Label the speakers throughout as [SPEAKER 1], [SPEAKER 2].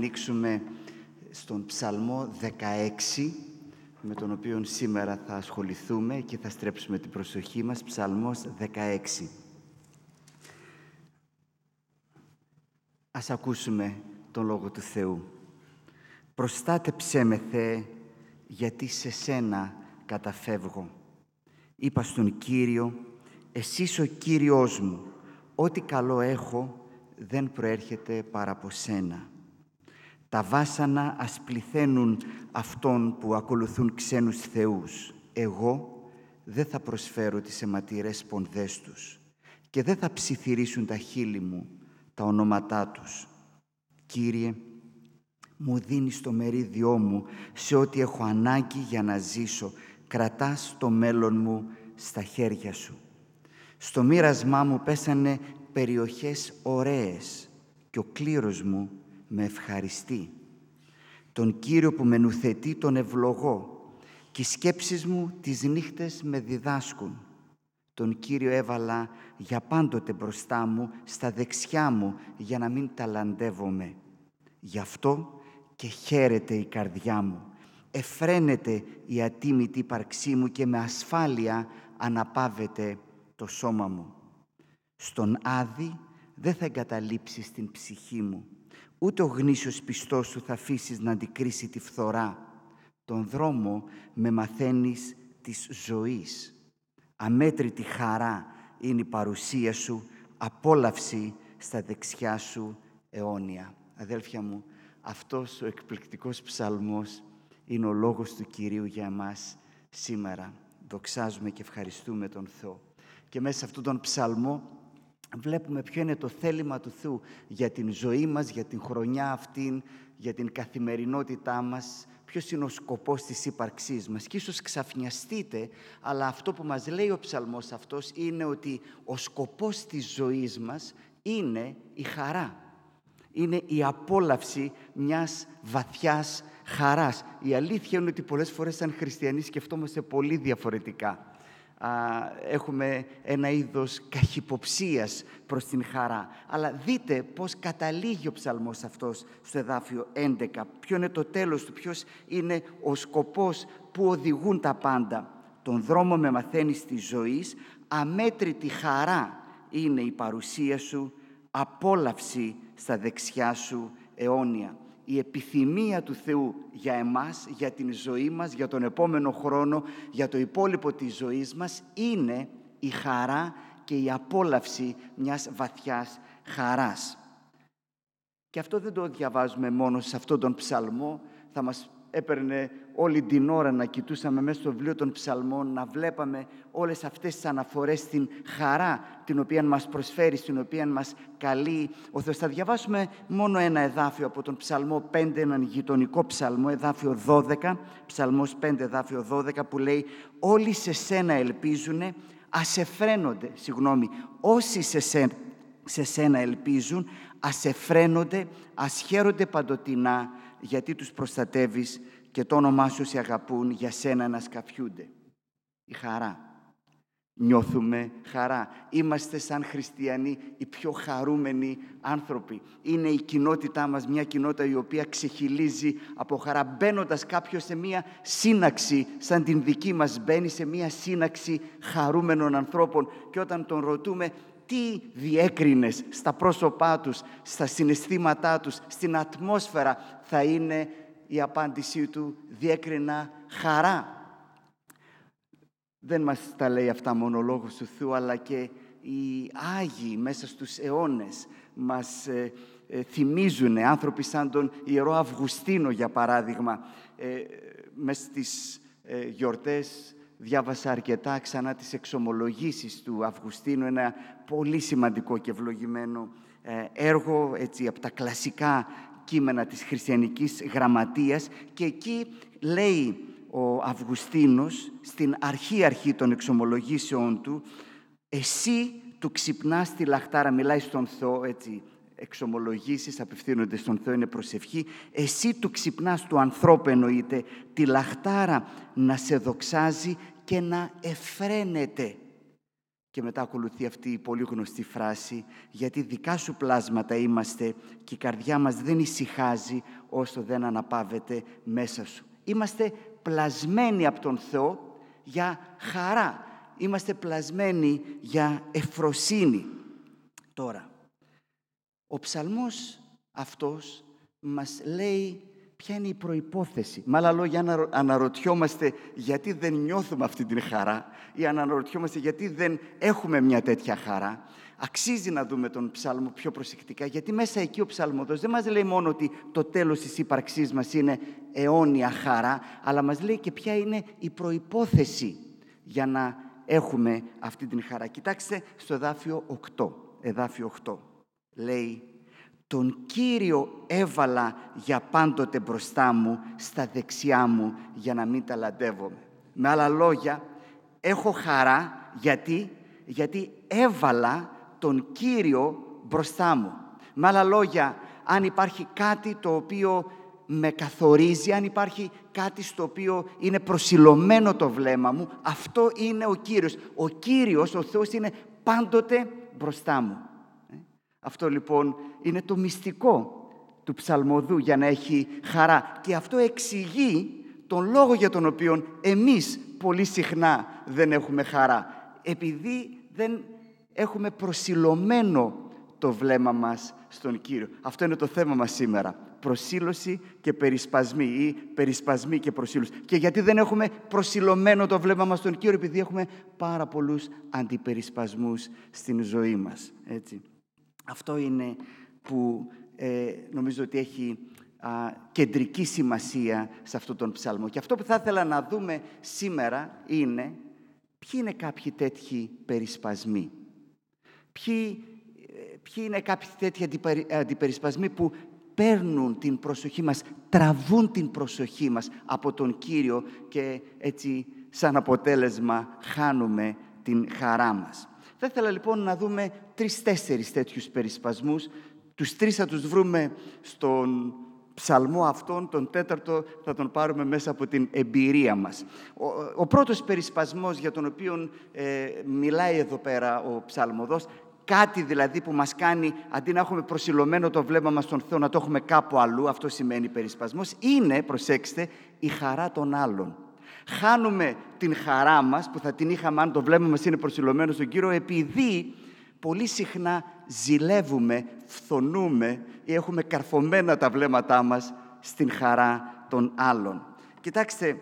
[SPEAKER 1] ανοίξουμε στον ψαλμό 16, με τον οποίο σήμερα θα ασχοληθούμε και θα στρέψουμε την προσοχή μας, ψαλμός 16. Ας ακούσουμε τον Λόγο του Θεού. «Προστάτεψέ με, Θεέ, γιατί σε Σένα καταφεύγω. Είπα στον Κύριο, Εσύ ο Κύριος μου, ό,τι καλό έχω δεν προέρχεται παρά από Σένα. Τα βάσανα ας πληθαίνουν αυτών που ακολουθούν ξένους θεούς. Εγώ δεν θα προσφέρω τις αιματηρές πονδές τους και δεν θα ψιθυρίσουν τα χείλη μου τα ονόματά τους. Κύριε, μου δίνεις το μερίδιό μου σε ό,τι έχω ανάγκη για να ζήσω. Κρατάς το μέλλον μου στα χέρια σου. Στο μοίρασμά μου πέσανε περιοχές ωραίες και ο κλήρος μου με ευχαριστεί. Τον Κύριο που με νουθετεί τον ευλογώ και οι σκέψεις μου τις νύχτες με διδάσκουν. Τον Κύριο έβαλα για πάντοτε μπροστά μου, στα δεξιά μου, για να μην ταλαντεύομαι. Γι' αυτό και χαίρεται η καρδιά μου. Εφραίνεται η ατίμητη ύπαρξή μου και με ασφάλεια αναπάβεται το σώμα μου. Στον Άδη δεν θα εγκαταλείψεις την ψυχή μου ούτε ο γνήσιος πιστός σου θα αφήσεις να αντικρίσει τη φθορά. Τον δρόμο με μαθαίνεις της ζωής. Αμέτρητη χαρά είναι η παρουσία σου, απόλαυση στα δεξιά σου αιώνια. Αδέλφια μου, αυτός ο εκπληκτικός ψαλμός είναι ο λόγος του Κυρίου για εμάς σήμερα. Δοξάζουμε και ευχαριστούμε τον Θεό. Και μέσα σε αυτόν τον ψαλμό βλέπουμε ποιο είναι το θέλημα του Θεού για την ζωή μας, για την χρονιά αυτήν, για την καθημερινότητά μας, ποιος είναι ο σκοπός της ύπαρξής μας. Και ίσως ξαφνιαστείτε, αλλά αυτό που μας λέει ο ψαλμός αυτός είναι ότι ο σκοπός της ζωής μας είναι η χαρά. Είναι η απόλαυση μιας βαθιάς χαράς. Η αλήθεια είναι ότι πολλές φορές σαν χριστιανοί σκεφτόμαστε πολύ διαφορετικά έχουμε ένα είδος καχυποψίας προς την χαρά. Αλλά δείτε πώς καταλήγει ο ψαλμός αυτός στο εδάφιο 11. Ποιο είναι το τέλος του, ποιος είναι ο σκοπός που οδηγούν τα πάντα. Τον δρόμο με μαθαίνεις τη ζωή, αμέτρητη χαρά είναι η παρουσία σου, απόλαυση στα δεξιά σου αιώνια η επιθυμία του Θεού για εμάς, για την ζωή μας, για τον επόμενο χρόνο, για το υπόλοιπο της ζωής μας, είναι η χαρά και η απόλαυση μιας βαθιάς χαράς. Και αυτό δεν το διαβάζουμε μόνο σε αυτόν τον ψαλμό, θα μας έπαιρνε όλη την ώρα να κοιτούσαμε μέσα στο βιβλίο των ψαλμών, να βλέπαμε όλες αυτές τις αναφορές στην χαρά την οποία μας προσφέρει, στην οποία μας καλεί ο Θεός. Θα διαβάσουμε μόνο ένα εδάφιο από τον ψαλμό 5, έναν γειτονικό ψαλμό, εδάφιο 12, ψαλμός 5, εδάφιο 12, που λέει «Όλοι σε σένα ελπίζουνε, ας εφραίνονται, συγγνώμη, όσοι σε σένα, σε σένα ελπίζουν, ας εφραίνονται, ας χαίρονται παντοτινά, γιατί τους προστατεύεις και το όνομά σου σε αγαπούν, για σένα να σκαφιούνται. Η χαρά. Νιώθουμε χαρά. Είμαστε σαν χριστιανοί οι πιο χαρούμενοι άνθρωποι. Είναι η κοινότητά μας μια κοινότητα η οποία ξεχυλίζει από χαρά. Μπαίνοντας κάποιος σε μια σύναξη σαν την δική μας μπαίνει σε μια σύναξη χαρούμενων ανθρώπων και όταν τον ρωτούμε τι διέκρινες στα πρόσωπά τους, στα συναισθήματά τους, στην ατμόσφαιρα θα είναι η απάντησή του διέκρινα χαρά. Δεν μας τα λέει αυτά μόνο ο Λόγος του Θεού, αλλά και οι Άγιοι μέσα στους αιώνες μας ε, ε, θυμίζουν άνθρωποι σαν τον Ιερό Αυγουστίνο για παράδειγμα ε, μέσα στις ε, γιορτές διάβασα αρκετά ξανά τις εξομολογήσεις του Αυγουστίνου, ένα πολύ σημαντικό και ευλογημένο ε, έργο έτσι, από τα κλασικά κείμενα της χριστιανικής γραμματείας και εκεί λέει ο Αυγουστίνος στην αρχή-αρχή των εξομολογήσεών του «Εσύ του ξυπνάς τη λαχτάρα», μιλάει στον Θεό έτσι εξομολογήσεις απευθύνονται στον Θεό, είναι προσευχή. Εσύ του ξυπνάς του ανθρώπου εννοείται τη λαχτάρα να σε δοξάζει και να εφραίνεται. Και μετά ακολουθεί αυτή η πολύ γνωστή φράση «Γιατί δικά σου πλάσματα είμαστε και η καρδιά μας δεν ησυχάζει όσο δεν αναπαύεται μέσα σου». Είμαστε πλασμένοι από τον Θεό για χαρά. Είμαστε πλασμένοι για εφροσύνη. Τώρα, ο ψαλμός αυτός μας λέει ποια είναι η προϋπόθεση. Με άλλα λόγια, αναρωτιόμαστε γιατί δεν νιώθουμε αυτή την χαρά ή αναρωτιόμαστε γιατί δεν έχουμε μια τέτοια χαρά. Αξίζει να δούμε τον ψάλμο πιο προσεκτικά, γιατί μέσα εκεί ο ψαλμοδός δεν μας λέει μόνο ότι το τέλος της ύπαρξής μας είναι αιώνια χαρά, αλλά μας λέει και ποια είναι η προϋπόθεση για να έχουμε αυτή την χαρά. Κοιτάξτε στο εδάφιο 8. Εδάφιο 8. Λέει τον Κύριο έβαλα για πάντοτε μπροστά μου, στα δεξιά μου, για να μην ταλαντεύομαι. Με άλλα λόγια, έχω χαρά γιατί, γιατί έβαλα τον Κύριο μπροστά μου. Με άλλα λόγια, αν υπάρχει κάτι το οποίο με καθορίζει, αν υπάρχει κάτι στο οποίο είναι προσιλωμένο το βλέμμα μου, αυτό είναι ο Κύριος. Ο Κύριος, ο Θεός είναι πάντοτε μπροστά μου. Αυτό λοιπόν είναι το μυστικό του ψαλμοδού για να έχει χαρά. Και αυτό εξηγεί τον λόγο για τον οποίο εμείς πολύ συχνά δεν έχουμε χαρά. Επειδή δεν έχουμε προσιλωμένο το βλέμμα μας στον Κύριο. Αυτό είναι το θέμα μας σήμερα. Προσήλωση και περισπασμή ή περισπασμή και προσήλωση. Και γιατί δεν έχουμε προσιλωμένο το βλέμμα μας στον Κύριο, επειδή έχουμε πάρα πολλούς αντιπερισπασμούς στην ζωή μας. Έτσι. Αυτό είναι που ε, νομίζω ότι έχει κεντρική σημασία σε αυτόν τον ψάλμο. Και αυτό που θα ήθελα να δούμε σήμερα είναι ποιοι είναι κάποιοι τέτοιοι περισπασμοί. Ποιοι, ε, ποιοι είναι κάποιοι τέτοιοι αντιπερισπασμοί που παίρνουν την προσοχή μας, τραβούν την προσοχή μας από τον Κύριο και έτσι σαν αποτέλεσμα χάνουμε την χαρά μας. Θα ήθελα λοιπόν να δούμε τρεις-τέσσερις τέτοιους περισπασμούς. Τους τρεις θα τους βρούμε στον ψαλμό αυτόν, τον τέταρτο θα τον πάρουμε μέσα από την εμπειρία μας. Ο, ο πρώτος περισπασμός για τον οποίο ε, μιλάει εδώ πέρα ο ψαλμοδός, κάτι δηλαδή που μας κάνει, αντί να έχουμε προσιλωμένο το βλέμμα μας στον Θεό, να το έχουμε κάπου αλλού, αυτό σημαίνει περισπασμός, είναι, προσέξτε, η χαρά των άλλων χάνουμε την χαρά μας, που θα την είχαμε αν το βλέμμα μας είναι προσιλωμένο στον Κύριο, επειδή πολύ συχνά ζηλεύουμε, φθονούμε ή έχουμε καρφωμένα τα βλέμματά μας στην χαρά των άλλων. Κοιτάξτε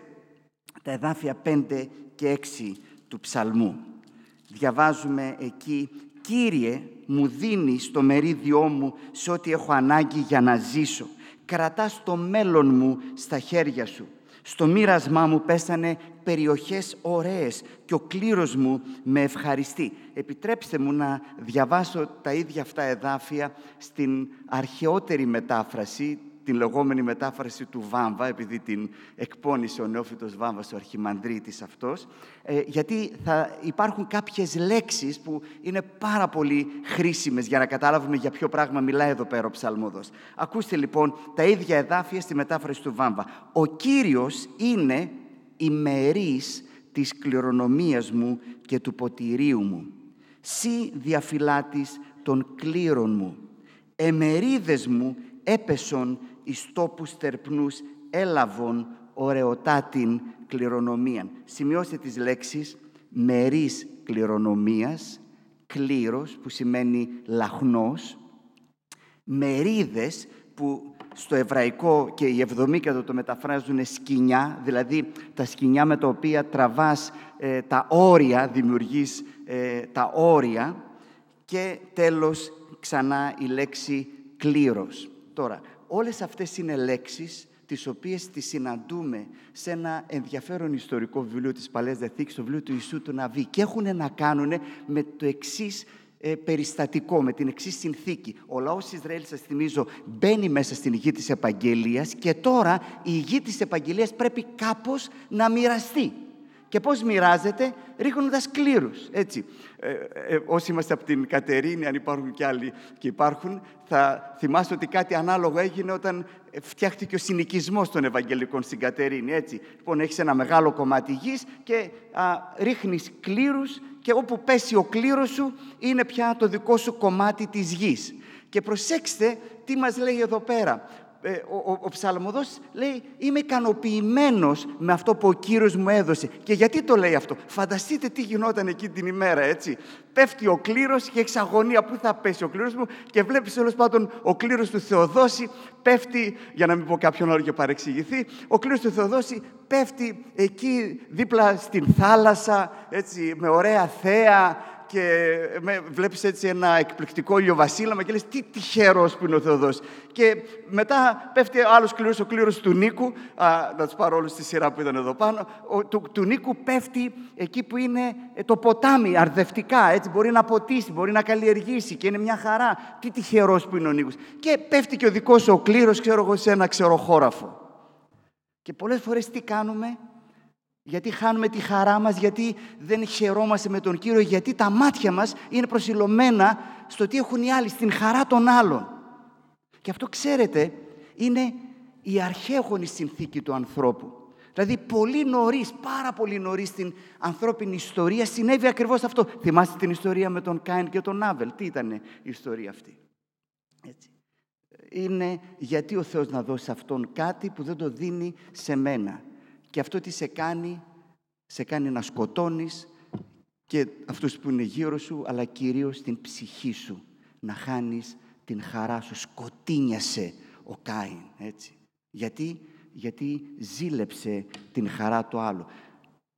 [SPEAKER 1] τα εδάφια 5 και 6 του ψαλμού. Διαβάζουμε εκεί «Κύριε, μου δίνεις το μερίδιό μου σε ό,τι έχω ανάγκη για να ζήσω. Κρατάς το μέλλον μου στα χέρια σου. Στο μοίρασμά μου πέσανε περιοχές ωραίες και ο κλήρος μου με ευχαριστεί. Επιτρέψτε μου να διαβάσω τα ίδια αυτά εδάφια στην αρχαιότερη μετάφραση την λεγόμενη μετάφραση του Βάμβα, επειδή την εκπώνησε ο νεόφυτος Βάμβας, ο αρχιμανδρίτης αυτός, ε, γιατί θα υπάρχουν κάποιες λέξεις που είναι πάρα πολύ χρήσιμες για να καταλάβουμε για ποιο πράγμα μιλάει εδώ πέρα ο ψαλμόδος. Ακούστε λοιπόν τα ίδια εδάφια στη μετάφραση του Βάμβα. «Ο Κύριος είναι η μερίς της κληρονομίας μου και του ποτηρίου μου. Σύ διαφυλάτης των κλήρων μου. Εμερίδες μου έπεσον εις τόπους τερπνούς έλαβον ωραιοτάτην κληρονομίαν. Σημειώστε τις λέξεις μερίς κληρονομίας, κλήρος που σημαίνει λαχνός, μερίδες που στο εβραϊκό και οι εβδομήκατο το μεταφράζουν σκηνιά, δηλαδή τα σκηνιά με τα οποία τραβάς ε, τα όρια, δημιουργείς ε, τα όρια και τέλος ξανά η λέξη κλήρος. Τώρα, όλες αυτές είναι λέξεις τις οποίες τις συναντούμε σε ένα ενδιαφέρον ιστορικό βιβλίο της Παλαιάς Διαθήκης, το βιβλίο του Ιησού του Ναβί και έχουν να κάνουν με το εξής ε, περιστατικό, με την εξής συνθήκη. Ο λαός Ισραήλ, σας θυμίζω, μπαίνει μέσα στην γη της Επαγγελίας και τώρα η γη της Επαγγελίας πρέπει κάπως να μοιραστεί. Και πώς μοιράζεται, ρίχνοντας κλήρους, έτσι. Ε, ε, όσοι είμαστε από την Κατερίνη, αν υπάρχουν και άλλοι και υπάρχουν, θα θυμάστε ότι κάτι ανάλογο έγινε όταν φτιάχτηκε ο συνοικισμός των Ευαγγελικών στην Κατερίνη, έτσι. Λοιπόν, έχεις ένα μεγάλο κομμάτι γης και α, ρίχνεις κλήρους και όπου πέσει ο κλήρος σου είναι πια το δικό σου κομμάτι της γης. Και προσέξτε τι μας λέει εδώ πέρα. Ε, ο, ο, ο ψαλμοδός λέει είμαι ικανοποιημένος με αυτό που ο Κύριος μου έδωσε. Και γιατί το λέει αυτό; Φανταστείτε τι γινόταν εκεί την ημέρα έτσι. Πέφτει ο κλήρος και έχει αγωνία πού θα πέσει ο κλήρος μου και βλέπεις όλος πάντων ο κλήρος του Θεοδόση πέφτει, για να μην πω κάποιον άλλο και παρεξηγηθεί, ο κλήρος του Θεοδόση πέφτει εκεί δίπλα στην θάλασσα έτσι, με ωραία θέα και με, βλέπεις έτσι ένα εκπληκτικό ηλιοβασίλαμα και λες τι τυχερός που είναι ο Θεοδός. Και μετά πέφτει άλλος κλήρος, ο κλήρος του Νίκου, α, να τους πάρω όλους στη σειρά που ήταν εδώ πάνω, ο, του, του Νίκου πέφτει εκεί που είναι ε, το ποτάμι, αρδευτικά, έτσι μπορεί να ποτίσει, μπορεί να καλλιεργήσει και είναι μια χαρά. Τι τυχερός που είναι ο Νίκος. Και πέφτει και ο δικός σου ο κλήρος, ξέρω εγώ, σε ένα ξεροχώραφο. Και πολλές φορές τι κάνουμε, γιατί χάνουμε τη χαρά μας, γιατί δεν χαιρόμαστε με τον Κύριο, γιατί τα μάτια μας είναι προσιλωμένα στο τι έχουν οι άλλοι, στην χαρά των άλλων. Και αυτό, ξέρετε, είναι η αρχαίχονη συνθήκη του ανθρώπου. Δηλαδή, πολύ νωρίς, πάρα πολύ νωρίς στην ανθρώπινη ιστορία συνέβη ακριβώς αυτό. Θυμάστε την ιστορία με τον Κάιν και τον Άβελ; Τι ήταν η ιστορία αυτή; Έτσι. Είναι γιατί ο Θεός να δώσει αυτόν κάτι που δεν το δίνει σε μένα. Και αυτό τι σε κάνει, σε κάνει να σκοτώνεις και αυτούς που είναι γύρω σου, αλλά κυρίως την ψυχή σου. Να χάνεις την χαρά σου. Σκοτίνιασε ο Κάιν, έτσι. Γιατί, γιατί ζήλεψε την χαρά του άλλου.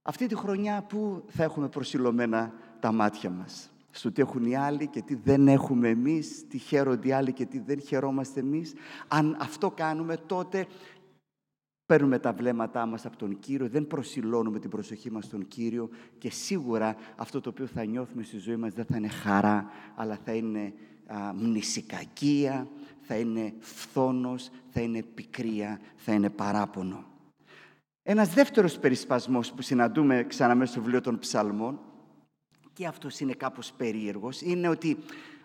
[SPEAKER 1] Αυτή τη χρονιά που θα έχουμε προσιλωμένα τα μάτια μας. Στο τι έχουν οι άλλοι και τι δεν έχουμε εμείς, τι χαίρονται οι άλλοι και τι δεν χαιρόμαστε εμείς. Αν αυτό κάνουμε τότε παίρνουμε τα βλέμματά μας από τον Κύριο, δεν προσιλώνουμε την προσοχή μας στον Κύριο και σίγουρα αυτό το οποίο θα νιώθουμε στη ζωή μας δεν θα είναι χαρά, αλλά θα είναι α, μνησικακία, θα είναι φθόνος, θα είναι πικρία, θα είναι παράπονο. Ένας δεύτερος περισπασμός που συναντούμε ξανά μέσα στο βιβλίο των ψαλμών, και αυτός είναι κάπως περίεργος, είναι ότι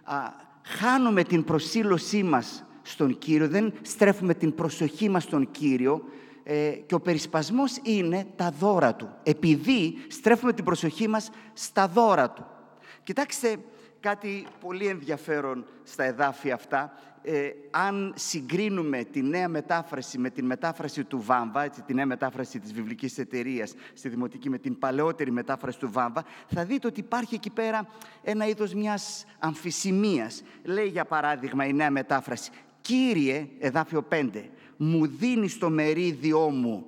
[SPEAKER 1] α, χάνουμε την προσήλωσή μας στον Κύριο, δεν στρέφουμε την προσοχή μας στον Κύριο ε, και ο περισπασμός είναι τα δώρα του. Επειδή στρέφουμε την προσοχή μας στα δώρα του. Κοιτάξτε κάτι πολύ ενδιαφέρον στα εδάφια αυτά. Ε, αν συγκρίνουμε τη νέα μετάφραση με την μετάφραση του Βάμβα, έτσι, τη νέα μετάφραση της βιβλικής εταιρείας στη Δημοτική με την παλαιότερη μετάφραση του Βάμβα, θα δείτε ότι υπάρχει εκεί πέρα ένα είδος μιας αμφισημίας. Λέει για παράδειγμα η νέα μετάφραση «Κύριε, εδάφιο 5, μου δίνεις το μερίδιό μου.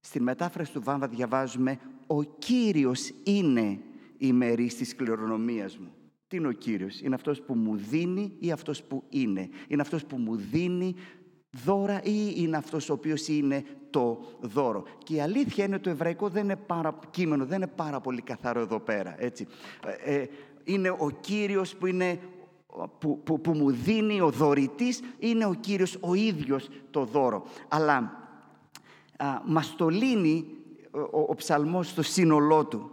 [SPEAKER 1] Στην μετάφραση του Βάμβα διαβάζουμε «Ο Κύριος είναι η μερή της κληρονομίας μου». Τι είναι ο Κύριος, είναι αυτός που μου δίνει ή αυτός που είναι; Είναι αυτός που μου δίνει δώρα ή είναι αυτός ο οποίος είναι το δώρο; Και η αλήθεια είναι ότι το εβραϊκό δεν είναι πάρα, κείμενο δεν είναι πάρα πολύ καθαρό εδώ πέρα. Έτσι. Ε, ε είναι ο Κύριος που είναι που, που, που μου δίνει ο δωρητής είναι ο Κύριος ο ίδιος το δώρο. Αλλά α, μας το λύνει ο, ο ψαλμός στο σύνολό του.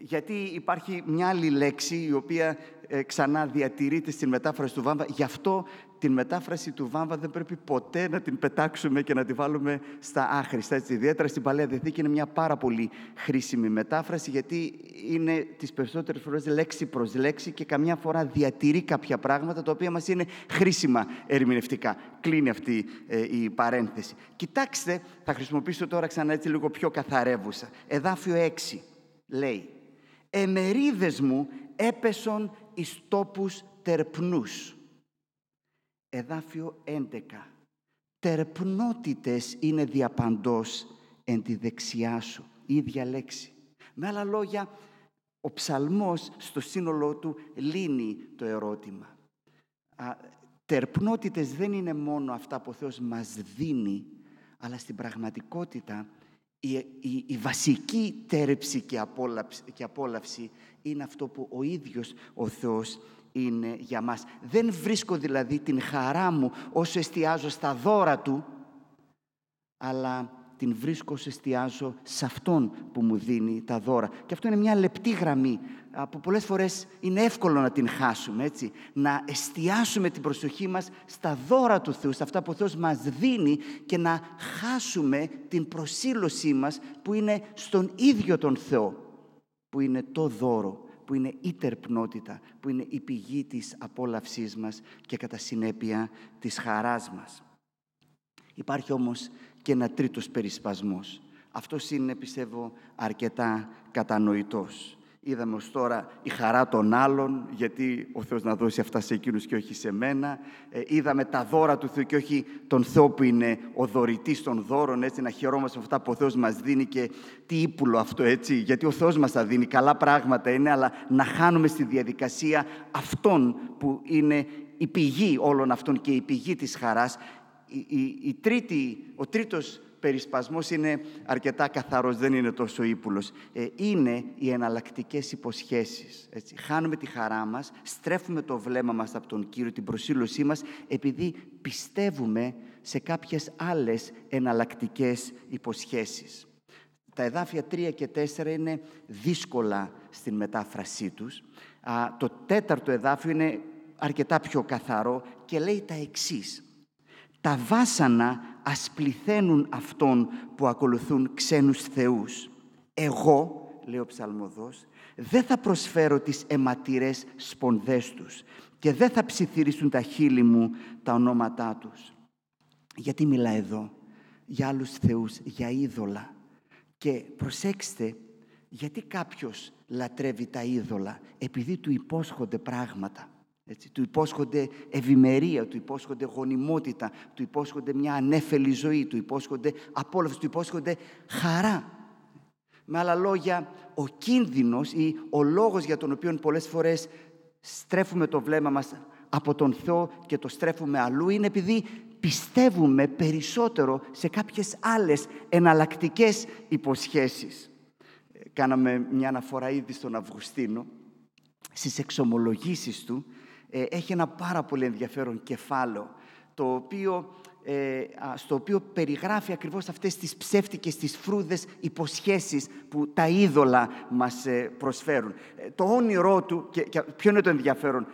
[SPEAKER 1] Γιατί υπάρχει μια άλλη λέξη η οποία ε, ξανά διατηρείται στην μετάφραση του Βάμβα. Γι' αυτό την μετάφραση του Βάμβα δεν πρέπει ποτέ να την πετάξουμε και να τη βάλουμε στα άχρηστα. Έτσι, ιδιαίτερα στην Παλαιά Διαθήκη είναι μια πάρα πολύ χρήσιμη μετάφραση γιατί είναι τις περισσότερες φορές λέξη προς λέξη και καμιά φορά διατηρεί κάποια πράγματα τα οποία μας είναι χρήσιμα ερμηνευτικά. Κλείνει αυτή ε, η παρένθεση. Κοιτάξτε, θα χρησιμοποιήσω τώρα ξανά έτσι λίγο πιο καθαρεύουσα. Εδάφιο 6 λέει «Εμερίδες μου έπεσον εις τόπους τερπνούς». Εδάφιο 11. Τερπνότητες είναι διαπαντός εν τη δεξιά σου. ίδια λέξη. Με άλλα λόγια, ο ψαλμός στο σύνολό του λύνει το ερώτημα. Α, τερπνότητες δεν είναι μόνο αυτά που ο Θεός μας δίνει, αλλά στην πραγματικότητα η, η, η βασική τέρεψη και απόλαυση, και απόλαυση είναι αυτό που ο ίδιος ο Θεός είναι για μας. Δεν βρίσκω δηλαδή την χαρά μου όσο εστιάζω στα δώρα Του, αλλά την βρίσκω, σε εστιάζω σε Αυτόν που μου δίνει τα δώρα. Και αυτό είναι μια λεπτή γραμμή που πολλές φορές είναι εύκολο να την χάσουμε, έτσι. Να εστιάσουμε την προσοχή μας στα δώρα του Θεού, στα αυτά που ο Θεός μας δίνει και να χάσουμε την προσήλωσή μας που είναι στον ίδιο τον Θεό, που είναι το δώρο που είναι η τερπνότητα, που είναι η πηγή της απόλαυσής μας και κατά συνέπεια της χαράς μας. Υπάρχει όμως και ένα τρίτος περισπασμός. Αυτός είναι, πιστεύω, αρκετά κατανοητός. Είδαμε ως τώρα η χαρά των άλλων, γιατί ο Θεός να δώσει αυτά σε εκείνους και όχι σε μένα. Ε, είδαμε τα δώρα του Θεού και όχι τον Θεό που είναι ο δωρητής των δώρων, έτσι, να χαιρόμαστε με αυτά που ο Θεός μας δίνει και τι ύπουλο αυτό, έτσι, γιατί ο Θεός μας τα δίνει, καλά πράγματα είναι, αλλά να χάνουμε στη διαδικασία αυτόν που είναι η πηγή όλων αυτών και η πηγή της χαράς. Η, η, η τρίτη, ο τρίτος περισπασμός είναι αρκετά καθαρός, δεν είναι τόσο ύπουλος. Ε, είναι οι εναλλακτικές υποσχέσεις. Έτσι. Χάνουμε τη χαρά μας, στρέφουμε το βλέμμα μας από τον Κύριο, την προσήλωσή μας, επειδή πιστεύουμε σε κάποιες άλλες εναλλακτικές υποσχέσεις. Τα εδάφια 3 και 4 είναι δύσκολα στην μετάφρασή τους. το τέταρτο εδάφιο είναι αρκετά πιο καθαρό και λέει τα εξής τα βάσανα ας πληθαίνουν αυτών που ακολουθούν ξένους θεούς. Εγώ, λέει ο ψαλμοδός, δεν θα προσφέρω τις αιματηρές σπονδές τους και δεν θα ψιθυρίσουν τα χείλη μου τα ονόματά τους. Γιατί μιλά εδώ για άλλους θεούς, για είδωλα. Και προσέξτε, γιατί κάποιος λατρεύει τα είδωλα, επειδή του υπόσχονται πράγματα. Έτσι, του υπόσχονται ευημερία, του υπόσχονται γονιμότητα, του υπόσχονται μια ανέφελη ζωή, του υπόσχονται απόλαυση, του υπόσχονται χαρά. Με άλλα λόγια, ο κίνδυνος ή ο λόγος για τον οποίο πολλές φορές στρέφουμε το βλέμμα μας από τον Θεό και το στρέφουμε αλλού είναι επειδή πιστεύουμε περισσότερο σε κάποιες άλλες εναλλακτικές υποσχέσεις. Κάναμε μια αναφορά ήδη στον Αυγουστίνο, στις εξομολογήσεις του, ε, έχει ένα πάρα πολύ ενδιαφέρον κεφάλαιο, το οποίο, ε, στο οποίο περιγράφει ακριβώς αυτές τις ψεύτικες, τις φρούδες υποσχέσεις που τα είδωλα μας ε, προσφέρουν. το όνειρό του, και, και ποιο είναι το ενδιαφέρον,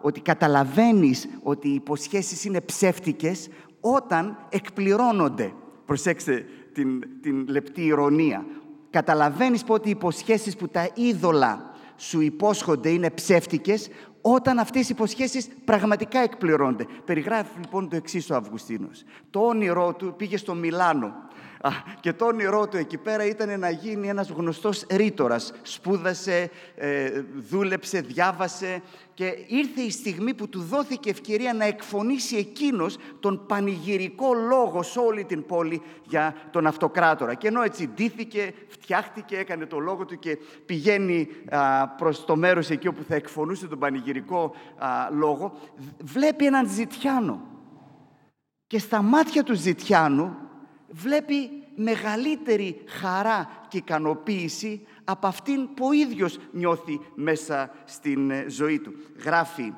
[SPEAKER 1] ότι καταλαβαίνεις ότι οι υποσχέσεις είναι ψεύτικες όταν εκπληρώνονται. Προσέξτε την, την λεπτή ηρωνία. Καταλαβαίνεις ότι οι υποσχέσεις που τα είδωλα σου υπόσχονται είναι ψεύτικες όταν αυτές οι υποσχέσεις πραγματικά εκπληρώνονται. Περιγράφει λοιπόν το εξής ο Αυγουστίνος. Το όνειρό του πήγε στο Μιλάνο και το όνειρό του εκεί πέρα ήταν να γίνει ένας γνωστός ρήτορας. Σπούδασε, ε, δούλεψε, διάβασε και ήρθε η στιγμή που του δόθηκε ευκαιρία να εκφωνήσει εκείνος τον πανηγυρικό λόγο σε όλη την πόλη για τον αυτοκράτορα. Και ενώ έτσι ντύθηκε, φτιάχτηκε, έκανε το λόγο του και πηγαίνει α, προς το μέρος εκεί όπου θα εκφωνούσε τον πανηγυρικό λόγο, βλέπει έναν ζητιάνο. Και στα μάτια του ζητιάνου βλέπει μεγαλύτερη χαρά και ικανοποίηση από αυτήν που ο ίδιος νιώθει μέσα στην ε, ζωή του. Γράφει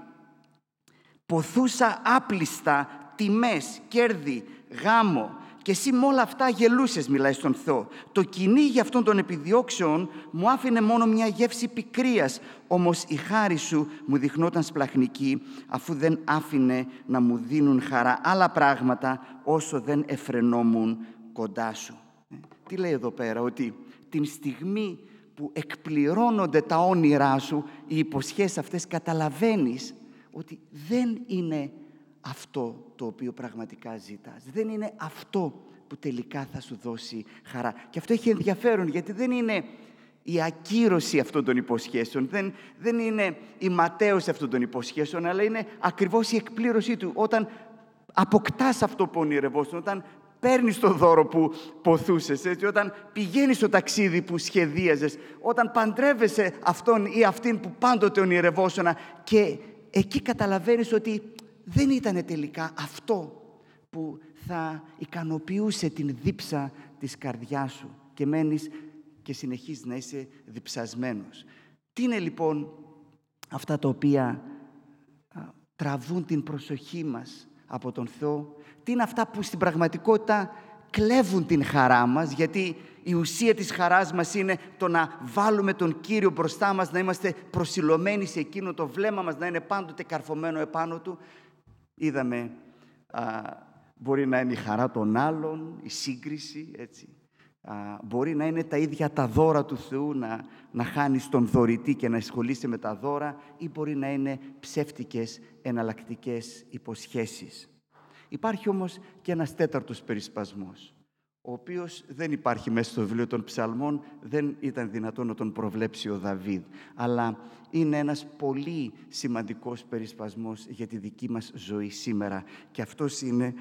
[SPEAKER 1] «Ποθούσα άπλιστα τιμές, κέρδη, γάμο και εσύ με όλα αυτά γελούσες» μιλάει στον Θεό. «Το κυνήγι αυτών των επιδιώξεων μου άφηνε μόνο μια γεύση πικρίας, όμως η χάρη σου μου δειχνόταν σπλαχνική αφού δεν άφηνε να μου δίνουν χαρά άλλα πράγματα όσο δεν εφρενόμουν κοντά σου». Ε, τι λέει εδώ πέρα, ότι την στιγμή που εκπληρώνονται τα όνειρά σου, οι υποσχέσεις αυτές καταλαβαίνεις ότι δεν είναι αυτό το οποίο πραγματικά ζητάς. Δεν είναι αυτό που τελικά θα σου δώσει χαρά. Και αυτό έχει ενδιαφέρον γιατί δεν είναι η ακύρωση αυτών των υποσχέσεων, δεν, δεν είναι η ματέωση αυτών των υποσχέσεων, αλλά είναι ακριβώς η εκπλήρωσή του. Όταν αποκτάς αυτό που ονειρευόσουν, όταν παίρνεις το δώρο που ποθούσες, έτσι, όταν πηγαίνεις στο ταξίδι που σχεδίαζες, όταν παντρεύεσαι αυτόν ή αυτήν που πάντοτε ονειρευόσουνα και εκεί καταλαβαίνεις ότι δεν ήταν τελικά αυτό που θα ικανοποιούσε την δίψα της καρδιάς σου και μένεις και συνεχίζεις να είσαι διψασμένος. Τι είναι λοιπόν αυτά τα οποία τραβούν την προσοχή μας από τον Θεό; Τι είναι αυτά που στην πραγματικότητα κλέβουν την χαρά μας, γιατί η ουσία της χαράς μας είναι το να βάλουμε τον Κύριο μπροστά μας, να είμαστε προσιλωμένοι σε εκείνο, το βλέμμα μας να είναι πάντοτε καρφωμένο επάνω Του. Είδαμε, α, μπορεί να είναι η χαρά των άλλων, η σύγκριση, έτσι. Α, μπορεί να είναι τα ίδια τα δώρα του Θεού, να, να χάνεις τον δωρητή και να ασχολείσαι με τα δώρα, ή μπορεί να είναι ψεύτικες εναλλακτικές υποσχέσεις. Υπάρχει όμως και ένας τέταρτος περισπασμός, ο οποίος δεν υπάρχει μέσα στο βιβλίο των ψαλμών, δεν ήταν δυνατόν να τον προβλέψει ο Δαβίδ, αλλά είναι ένας πολύ σημαντικός περισπασμός για τη δική μας ζωή σήμερα και αυτός είναι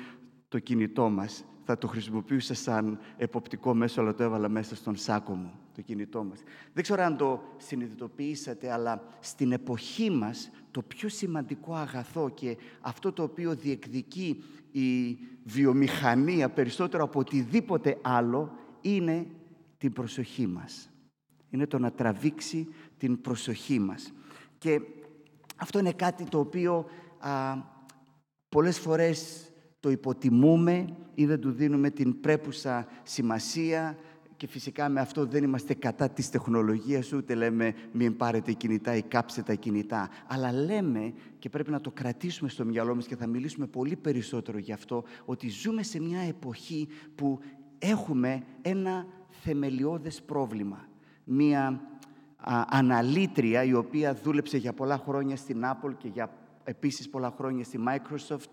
[SPEAKER 1] το κινητό μας. Θα το χρησιμοποιούσα σαν εποπτικό μέσο, αλλά το έβαλα μέσα στον σάκο μου, το κινητό μας. Δεν ξέρω αν το συνειδητοποιήσατε, αλλά στην εποχή μας το πιο σημαντικό αγαθό και αυτό το οποίο διεκδικεί η βιομηχανία περισσότερο από οτιδήποτε άλλο είναι την προσοχή μας. Είναι το να τραβήξει την προσοχή μας. Και αυτό είναι κάτι το οποίο α, πολλές φορές το υποτιμούμε ή δεν του δίνουμε την πρέπουσα σημασία και φυσικά με αυτό δεν είμαστε κατά της τεχνολογίας, ούτε λέμε μην πάρετε κινητά ή κάψτε τα κινητά. Αλλά λέμε, και πρέπει να το κρατήσουμε στο μυαλό μας και θα μιλήσουμε πολύ περισσότερο γι' αυτό, ότι ζούμε σε μια εποχή που έχουμε ένα θεμελιώδες πρόβλημα. Μια αναλύτρια η οποία δούλεψε για πολλά χρόνια στην Apple και για επίσης πολλά χρόνια στη Microsoft.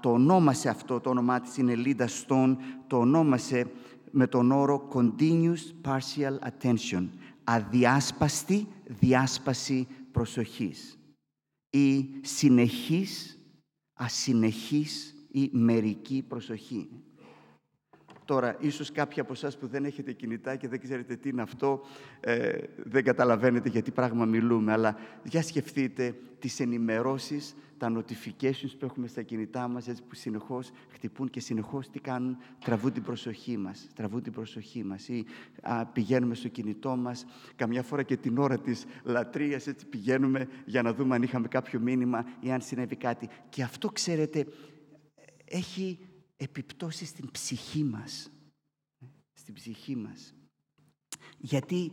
[SPEAKER 1] το ονόμασε αυτό, το όνομά της είναι Linda Stone, το ονόμασε με τον όρο continuous partial attention, αδιάσπαστη διάσπαση προσοχής ή συνεχής, ασυνεχής ή μερική προσοχή. Τώρα, ίσως κάποιοι από εσάς που δεν έχετε κινητά και δεν ξέρετε τι είναι αυτό, ε, δεν καταλαβαίνετε γιατί πράγμα μιλούμε, αλλά για σκεφτείτε τις ενημερώσεις, τα notifications που έχουμε στα κινητά μας, έτσι που συνεχώς χτυπούν και συνεχώς τι κάνουν, τραβούν την προσοχή μας, τραβούν την προσοχή μας. Ή α, πηγαίνουμε στο κινητό μας, καμιά φορά και την ώρα της λατρείας, έτσι πηγαίνουμε για να δούμε αν είχαμε κάποιο μήνυμα ή αν συνέβη κάτι. Και αυτό, ξέρετε, έχει επιπτώσεις στην ψυχή μας. Στην ψυχή μας. Γιατί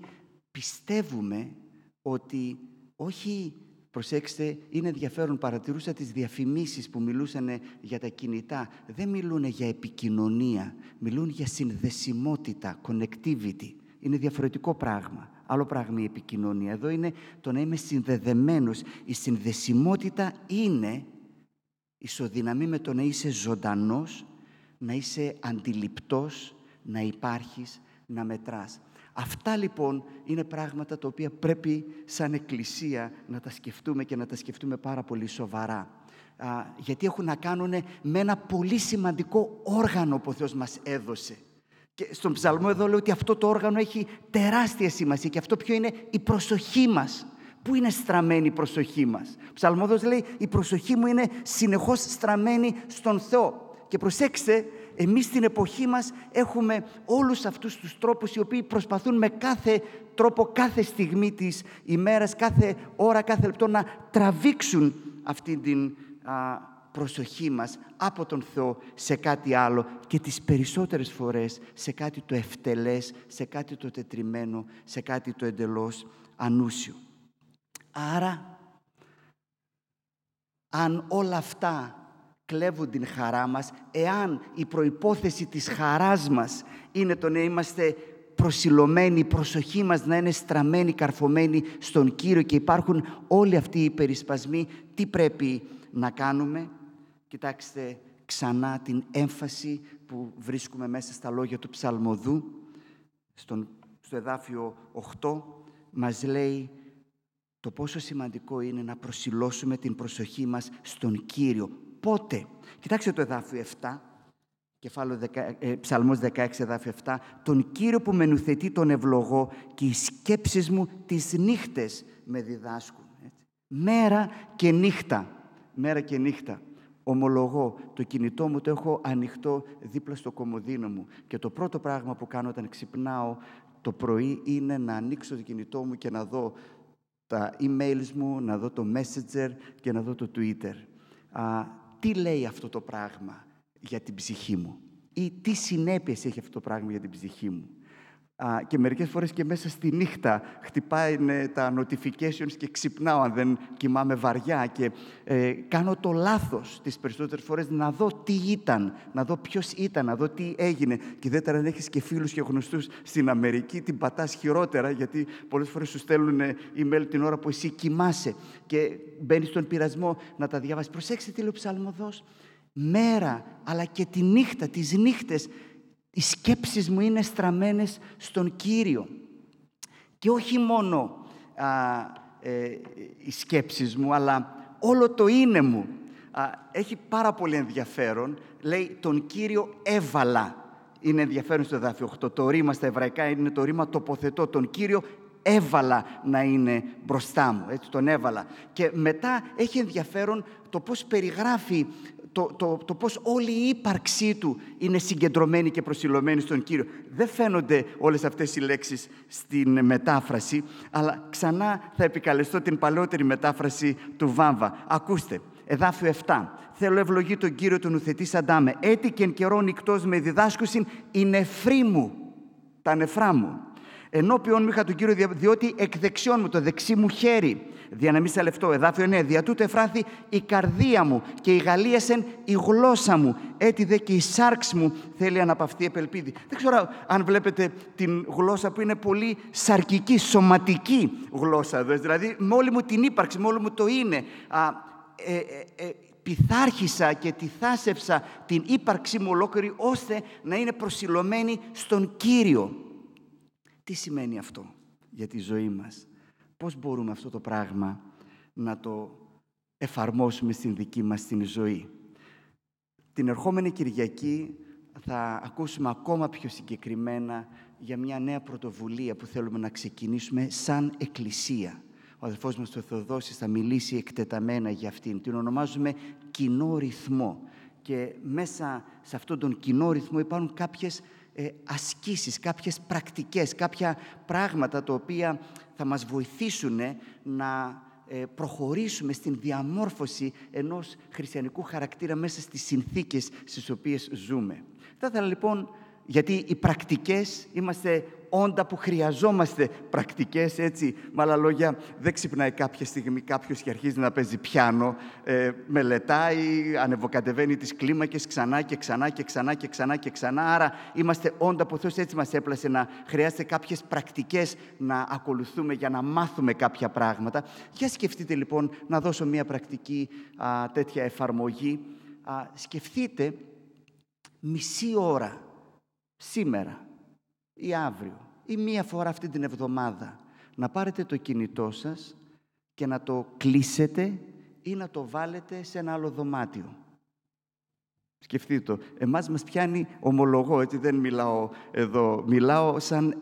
[SPEAKER 1] πιστεύουμε ότι όχι, προσέξτε, είναι ενδιαφέρον, παρατηρούσα τις διαφημίσεις που μιλούσαν για τα κινητά. Δεν μιλούν για επικοινωνία, μιλούν για συνδεσιμότητα, connectivity. Είναι διαφορετικό πράγμα. Άλλο πράγμα η επικοινωνία. Εδώ είναι το να είμαι συνδεδεμένος. Η συνδεσιμότητα είναι ισοδυναμή με το να είσαι ζωντανός να είσαι αντιληπτός, να υπάρχεις, να μετράς. Αυτά λοιπόν είναι πράγματα τα οποία πρέπει σαν Εκκλησία να τα σκεφτούμε και να τα σκεφτούμε πάρα πολύ σοβαρά. Α, γιατί έχουν να κάνουν με ένα πολύ σημαντικό όργανο που ο Θεός μας έδωσε. Και στον ψαλμό εδώ λέω ότι αυτό το όργανο έχει τεράστια σημασία και αυτό ποιο είναι; Η προσοχή μας. Πού είναι στραμμένη η προσοχή μας; Ο ψαλμόδος λέει η προσοχή μου είναι συνεχώς στραμμένη στον Θεό. Και προσέξτε, εμείς στην εποχή μας έχουμε όλους αυτούς τους τρόπους οι οποίοι προσπαθούν με κάθε τρόπο, κάθε στιγμή της ημέρας, κάθε ώρα, κάθε λεπτό να τραβήξουν αυτή την προσοχή μας από τον Θεό σε κάτι άλλο και τις περισσότερες φορές σε κάτι το ευτελές, σε κάτι το τετριμένο, σε κάτι το εντελώς ανούσιο. Άρα, αν όλα αυτά κλέβουν την χαρά μας, εάν η προϋπόθεση της χαράς μας είναι το να είμαστε προσιλωμένοι, η προσοχή μας να είναι στραμμένη, καρφωμένη στον Κύριο και υπάρχουν όλοι αυτοί οι περισπασμοί, τι πρέπει να κάνουμε; Κοιτάξτε ξανά την έμφαση που βρίσκουμε μέσα στα λόγια του Ψαλμοδού, στον, στο εδάφιο 8, μας λέει το πόσο σημαντικό είναι να προσιλώσουμε την προσοχή μας στον Κύριο, πότε. Κοιτάξτε το εδάφιο 7, κεφάλαιο 10, ε, ψαλμός 16, εδάφιο 7. «Τον Κύριο που με νουθετεί τον ευλογώ και οι σκέψεις μου τις νύχτες με διδάσκουν». Μέρα και νύχτα. Μέρα και νύχτα. Ομολογώ, το κινητό μου το έχω ανοιχτό δίπλα στο κομμωδίνο μου και το πρώτο πράγμα που κάνω όταν ξυπνάω το πρωί είναι να ανοίξω το κινητό μου και να δω τα emails μου, να δω το Messenger και να δω το Twitter. Α, τι λέει αυτό το πράγμα για την ψυχή μου; ή τι συνέπειες έχει αυτό το πράγμα για την ψυχή μου; Και μερικές φορές και μέσα στη νύχτα χτυπάει τα notifications και ξυπνάω αν δεν κοιμάμαι βαριά και ε, κάνω το λάθος τις περισσότερες φορές να δω τι ήταν, να δω ποιος ήταν, να δω τι έγινε. Και ιδιαίτερα αν έχεις και φίλους και γνωστούς στην Αμερική την πατάς χειρότερα γιατί πολλές φορές σου στέλνουν email την ώρα που εσύ κοιμάσαι και μπαίνεις στον πειρασμό να τα διαβάσεις. Προσέξτε τι λέει ο ψαλμοδός. Μέρα αλλά και τη νύχτα, τις νύχτες οι σκέψεις μου είναι στραμμένες στον Κύριο. Και όχι μόνο α, ε, οι σκέψεις μου, αλλά όλο το είναι μου. Α, έχει πάρα πολύ ενδιαφέρον. Λέει, τον Κύριο έβαλα. Είναι ενδιαφέρον στο εδάφιο 8. Το ρήμα στα εβραϊκά είναι το ρήμα τοποθετώ. Τον Κύριο έβαλα να είναι μπροστά μου. Έτσι, τον έβαλα. Και μετά έχει ενδιαφέρον το πώς περιγράφει το, το, το πώς όλη η ύπαρξή του είναι συγκεντρωμένη και προσιλωμένη στον Κύριο. Δεν φαίνονται όλες αυτές οι λέξεις στην μετάφραση, αλλά ξανά θα επικαλεστώ την παλαιότερη μετάφραση του Βάμβα. Ακούστε, εδάφιο 7. Θέλω ευλογή τον Κύριο του νουθετή Αντάμε. Έτι και εν καιρό νυχτός με διδάσκουσιν η νεφρή μου, τα νεφρά μου. Ενώπιον μου είχα τον Κύριο, διότι εκ δεξιών μου, το δεξί μου χέρι, δια να μην σε λεφτώ. Εδάφιο 9. Δια τούτο εφράθη η καρδία μου και η γαλίασεν η γλώσσα μου. Έτσι δε και η σάρξ μου θέλει αναπαυτή επελπίδη. Δεν ξέρω αν βλέπετε την γλώσσα που είναι πολύ σαρκική, σωματική γλώσσα. Δηλαδή με όλη μου την ύπαρξη, με όλο μου το είναι. Α, ε, ε, ε, πειθάρχησα και τη θάσευσα την ύπαρξή μου ολόκληρη ώστε να είναι προσιλωμένη στον Κύριο. Τι σημαίνει αυτό για τη ζωή μας; Πώς μπορούμε αυτό το πράγμα να το εφαρμόσουμε στην δική μας την ζωή. Την ερχόμενη Κυριακή θα ακούσουμε ακόμα πιο συγκεκριμένα για μια νέα πρωτοβουλία που θέλουμε να ξεκινήσουμε σαν Εκκλησία. Ο αδελφός μας ο Θεοδόσης θα μιλήσει εκτεταμένα για αυτήν. Την ονομάζουμε κοινό ρυθμό. Και μέσα σε αυτόν τον κοινό ρυθμό υπάρχουν κάποιες ε, ασκήσεις, κάποιες πρακτικές, κάποια πράγματα τα οποία θα μας βοηθήσουν να ε, προχωρήσουμε στην διαμόρφωση ενός χριστιανικού χαρακτήρα μέσα στις συνθήκες στις οποίες ζούμε. Θα ήθελα λοιπόν, γιατί οι πρακτικές είμαστε όντα που χρειαζόμαστε πρακτικές, έτσι. Με άλλα λόγια, δεν ξυπνάει κάποια στιγμή κάποιος και αρχίζει να παίζει πιάνο, ε, μελετάει, ανεβοκατεβαίνει τις κλίμακες ξανά και ξανά και ξανά και ξανά και ξανά. Άρα είμαστε όντα που ο Θεός έτσι μας έπλασε να χρειάζεται κάποιες πρακτικές να ακολουθούμε για να μάθουμε κάποια πράγματα. Για σκεφτείτε λοιπόν να δώσω μια πρακτική α, τέτοια εφαρμογή. Α, σκεφτείτε μισή ώρα σήμερα ή αύριο ή μία φορά αυτή την εβδομάδα να πάρετε το κινητό σας και να το κλείσετε ή να το βάλετε σε ένα άλλο δωμάτιο. Σκεφτείτε το. Εμάς μας πιάνει ομολογώ, έτσι δεν μιλάω εδώ. Μιλάω σαν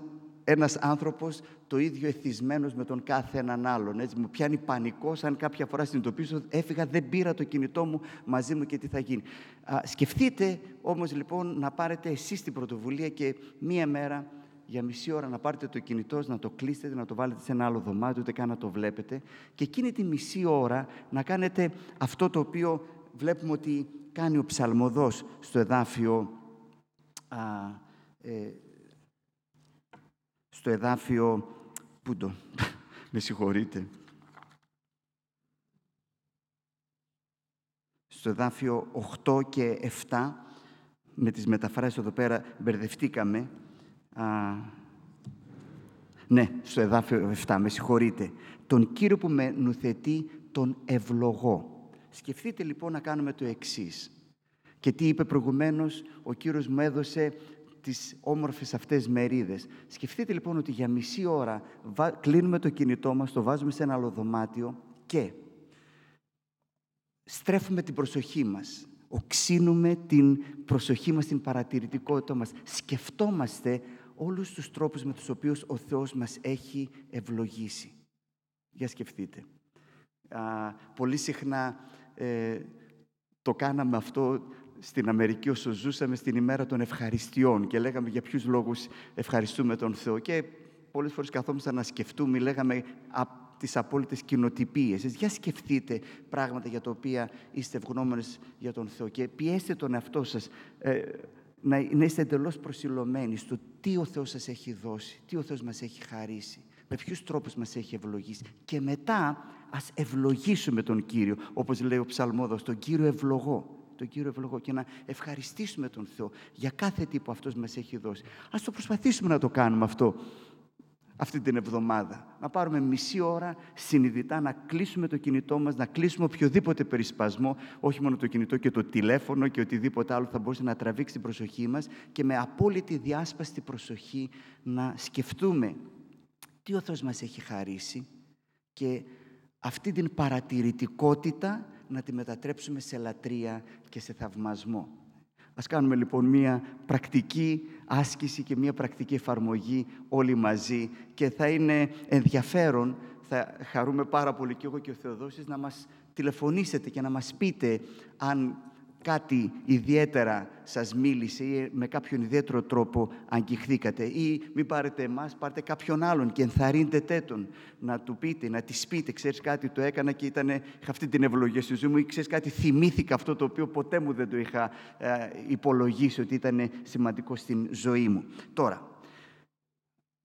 [SPEAKER 1] ένας άνθρωπος το ίδιο εθισμένος με τον κάθε έναν άλλον. Έτσι, μου πιάνει πανικό, σαν κάποια φορά συνειδητοποιήσω, έφυγα, δεν πήρα το κινητό μου μαζί μου και τι θα γίνει. Α, σκεφτείτε όμως λοιπόν να πάρετε εσείς την πρωτοβουλία και μία μέρα για μισή ώρα να πάρετε το κινητό να το κλείσετε, να το βάλετε σε ένα άλλο δωμάτιο, ούτε καν να το βλέπετε και εκείνη τη μισή ώρα να κάνετε αυτό το οποίο βλέπουμε ότι κάνει ο ψαλμοδός στο εδάφιο α, ε, στο εδάφιο Πού το... Με συγχωρείτε. Στο εδάφιο 8 και 7, με τις μεταφράσεις εδώ πέρα μπερδευτήκαμε. Α, ναι, στο εδάφιο 7, με συγχωρείτε. Τον Κύριο που με νουθετεί τον ευλογώ. Σκεφτείτε λοιπόν να κάνουμε το εξής. Και τι είπε προηγουμένως, ο Κύριος μου έδωσε τις όμορφες αυτές μερίδες. Σκεφτείτε λοιπόν ότι για μισή ώρα κλείνουμε το κινητό μας, το βάζουμε σε ένα άλλο δωμάτιο και στρέφουμε την προσοχή μας. Οξύνουμε την προσοχή μας, την παρατηρητικότητα μας. Σκεφτόμαστε όλους τους τρόπους με τους οποίους ο Θεός μας έχει ευλογήσει. Για σκεφτείτε. Α, πολύ συχνά ε, το κάναμε αυτό στην Αμερική όσο ζούσαμε στην ημέρα των ευχαριστειών και λέγαμε για ποιους λόγους ευχαριστούμε τον Θεό και πολλές φορές καθόμασταν να σκεφτούμε, λέγαμε τις απόλυτες κοινοτυπίες. Για σκεφτείτε πράγματα για τα οποία είστε ευγνώμονες για τον Θεό και πιέστε τον εαυτό σας. Ε, να, να είστε εντελώς προσιλωμένοι στο τι ο Θεός σας έχει δώσει, τι ο Θεός μας έχει χαρίσει, με ποιους τρόπους μας έχει ευλογήσει. Και μετά ας ευλογήσουμε τον Κύριο, όπως λέει ο ψαλμόδος, τον Κύριο ευλογώ τον Κύριο ευλογώ και να ευχαριστήσουμε τον Θεό για κάθε τι που Αυτός μας έχει δώσει. Ας το προσπαθήσουμε να το κάνουμε αυτό αυτή την εβδομάδα. Να πάρουμε μισή ώρα συνειδητά να κλείσουμε το κινητό μας, να κλείσουμε οποιοδήποτε περισπασμό, όχι μόνο το κινητό και το τηλέφωνο και οτιδήποτε άλλο θα μπορούσε να τραβήξει την προσοχή μας και με απόλυτη διάσπαστη προσοχή να σκεφτούμε τι ο Θεός μας έχει χαρίσει και αυτή την παρατηρητικότητα να τη μετατρέψουμε σε λατρεία και σε θαυμασμό. Ας κάνουμε λοιπόν μία πρακτική άσκηση και μία πρακτική εφαρμογή όλοι μαζί και θα είναι ενδιαφέρον, θα χαρούμε πάρα πολύ και εγώ και ο Θεοδόσης να μας τηλεφωνήσετε και να μας πείτε αν κάτι ιδιαίτερα σας μίλησε ή με κάποιον ιδιαίτερο τρόπο αγγιχθήκατε ή μην πάρετε εμάς, πάρτε κάποιον άλλον και ενθαρρύντε τέτον να του πείτε, να της πείτε, ξέρεις κάτι το έκανα και ήταν, είχα αυτή την ευλογία στη ζωή μου ή ξέρεις κάτι θυμήθηκα αυτό το οποίο ποτέ μου δεν το είχα ε, υπολογίσει ότι ήταν σημαντικό στην ζωή μου. Τώρα,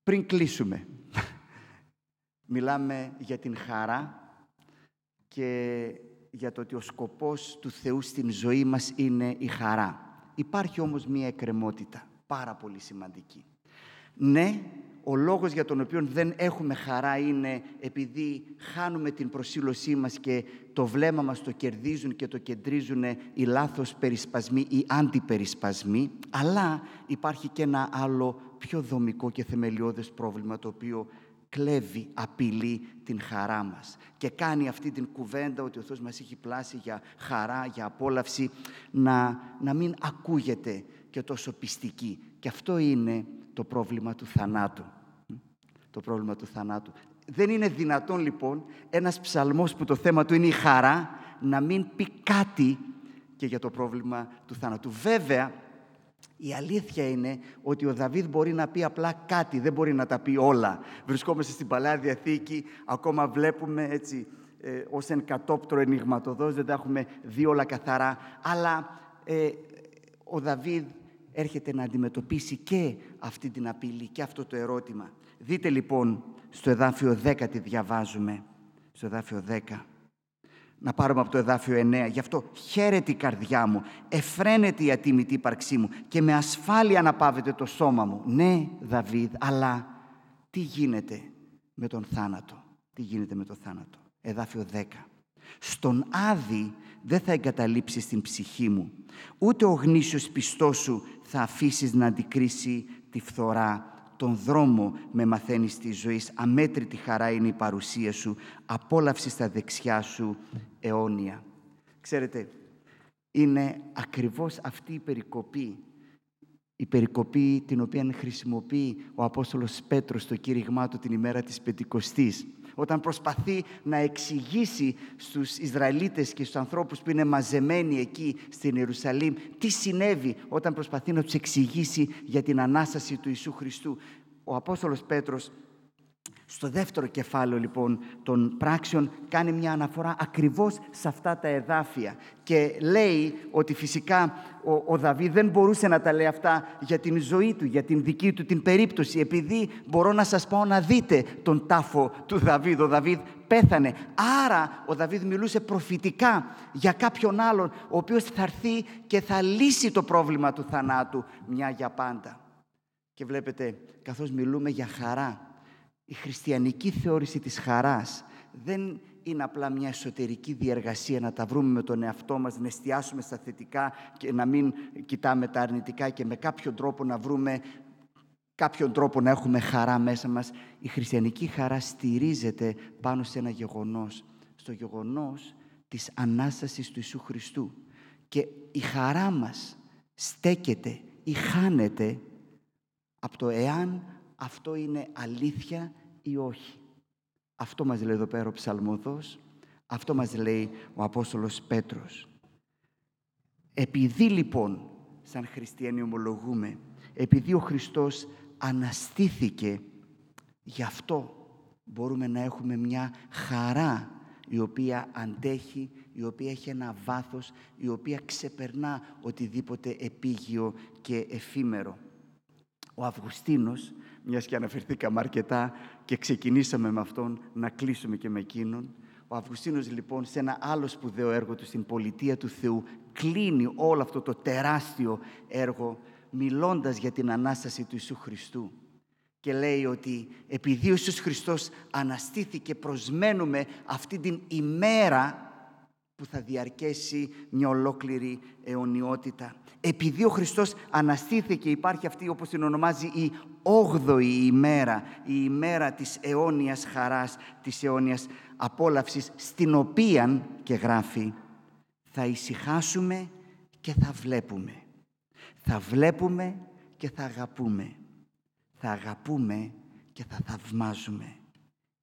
[SPEAKER 1] πριν κλείσουμε, μιλάμε για την χαρά και για το ότι ο σκοπός του Θεού στην ζωή μας είναι η χαρά. Υπάρχει όμως μία εκκρεμότητα, πάρα πολύ σημαντική. Ναι, ο λόγος για τον οποίο δεν έχουμε χαρά είναι επειδή χάνουμε την προσήλωσή μας και το βλέμμα μας το κερδίζουν και το κεντρίζουν οι λάθος περισπασμοί ή αντιπερισπασμοί, αλλά υπάρχει και ένα άλλο πιο δομικό και θεμελιώδες πρόβλημα το οποίο κλέβει, απειλεί την χαρά μας και κάνει αυτή την κουβέντα ότι ο Θεός μας έχει πλάσει για χαρά, για απόλαυση, να, να μην ακούγεται και τόσο πιστική. Και αυτό είναι το πρόβλημα του θανάτου. Το πρόβλημα του θανάτου. Δεν είναι δυνατόν λοιπόν ένας ψαλμός που το θέμα του είναι η χαρά να μην πει κάτι και για το πρόβλημα του θανάτου. Βέβαια, η αλήθεια είναι ότι ο Δαβίδ μπορεί να πει απλά κάτι, δεν μπορεί να τα πει όλα. Βρισκόμαστε στην Παλαιά Διαθήκη, ακόμα βλέπουμε έτσι ε, ως εν κατόπτρο ενηγματοδός, δεν τα έχουμε δει όλα καθαρά, αλλά ε, ο Δαβίδ έρχεται να αντιμετωπίσει και αυτή την απειλή και αυτό το ερώτημα. Δείτε λοιπόν στο εδάφιο 10 τι διαβάζουμε, στο εδάφιο 10 να πάρουμε από το εδάφιο 9. Γι' αυτό χαίρεται η καρδιά μου, εφραίνεται η ατίμητη ύπαρξή μου και με ασφάλεια αναπαύεται το σώμα μου. Ναι, Δαβίδ, αλλά τι γίνεται με τον θάνατο; Τι γίνεται με τον θάνατο; Εδάφιο 10. Στον Άδη δεν θα εγκαταλείψεις την ψυχή μου, ούτε ο γνήσιος πιστός σου θα αφήσεις να αντικρίσει τη φθορά τον δρόμο με μαθαίνεις της ζωής. Αμέτρητη χαρά είναι η παρουσία σου. Απόλαυση στα δεξιά σου αιώνια. Ξέρετε, είναι ακριβώς αυτή η περικοπή η περικοπή την οποία χρησιμοποιεί ο Απόστολος Πέτρος στο κήρυγμά του την ημέρα της Πεντηκοστής όταν προσπαθεί να εξηγήσει στους Ισραηλίτες και στους ανθρώπους που είναι μαζεμένοι εκεί στην Ιερουσαλήμ τι συνέβη όταν προσπαθεί να τους εξηγήσει για την Ανάσταση του Ιησού Χριστού. Ο Απόστολος Πέτρος στο δεύτερο κεφάλαιο λοιπόν των πράξεων κάνει μια αναφορά ακριβώς σε αυτά τα εδάφια και λέει ότι φυσικά ο, ο Δαβίδ δεν μπορούσε να τα λέει αυτά για την ζωή του, για την δική του την περίπτωση επειδή μπορώ να σας πω να δείτε τον τάφο του Δαβίδ. Ο Δαβίδ πέθανε. Άρα ο Δαβίδ μιλούσε προφητικά για κάποιον άλλον ο οποίος θα έρθει και θα λύσει το πρόβλημα του θανάτου μια για πάντα. Και βλέπετε καθώς μιλούμε για χαρά η χριστιανική θεώρηση της χαράς δεν είναι απλά μια εσωτερική διεργασία να τα βρούμε με τον εαυτό μας, να εστιάσουμε στα θετικά και να μην κοιτάμε τα αρνητικά και με κάποιον τρόπο να βρούμε κάποιον τρόπο να έχουμε χαρά μέσα μας. Η χριστιανική χαρά στηρίζεται πάνω σε ένα γεγονός, στο γεγονός της Ανάστασης του Ιησού Χριστού. Και η χαρά μας στέκεται ή χάνεται από το εάν αυτό είναι αλήθεια ή όχι; Αυτό μας λέει εδώ πέρα ο Ψαλμοδός, αυτό μας λέει ο Απόστολος Πέτρος. Επειδή λοιπόν, σαν χριστιανοί ομολογούμε, επειδή ο Χριστός αναστήθηκε, γι' αυτό μπορούμε να έχουμε μια χαρά η οποία αντέχει, η οποία έχει ένα βάθος, η οποία ξεπερνά οτιδήποτε επίγειο και εφήμερο. Ο Αυγουστίνος, μιας και αναφερθήκαμε αρκετά και ξεκινήσαμε με αυτόν, να κλείσουμε και με εκείνον, ο Αυγουστίνος λοιπόν σε ένα άλλο σπουδαίο έργο του στην πολιτεία του Θεού κλείνει όλο αυτό το τεράστιο έργο μιλώντας για την Ανάσταση του Ιησού Χριστού. Και λέει ότι επειδή ο Ιησούς Χριστός αναστήθηκε προσμένουμε αυτή την ημέρα που θα διαρκέσει μια ολόκληρη αιωνιότητα. Επειδή ο Χριστός αναστήθηκε υπάρχει αυτή όπως την ονομάζει η όγδοη ημέρα, η ημέρα της αιώνιας χαράς, της αιώνιας απόλαυσης, στην οποία και γράφει θα ησυχάσουμε και θα βλέπουμε. Θα βλέπουμε και θα αγαπούμε. Θα αγαπούμε και θα θαυμάζουμε.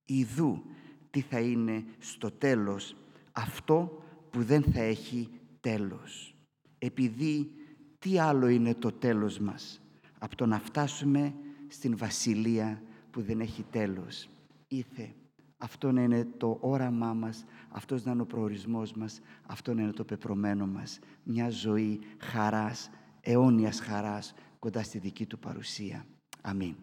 [SPEAKER 1] Ιδού τι θα είναι στο τέλος αυτό που δεν θα έχει τέλος. Επειδή τι άλλο είναι το τέλος μας από το να φτάσουμε στην βασιλεία που δεν έχει τέλος. Ήθε αυτό να είναι το όραμά μας, αυτός να είναι ο προορισμός μας, αυτό να είναι το πεπρωμένο μας. Μια ζωή χαράς, αιώνιας χαράς, κοντά στη δική του παρουσία. Αμήν.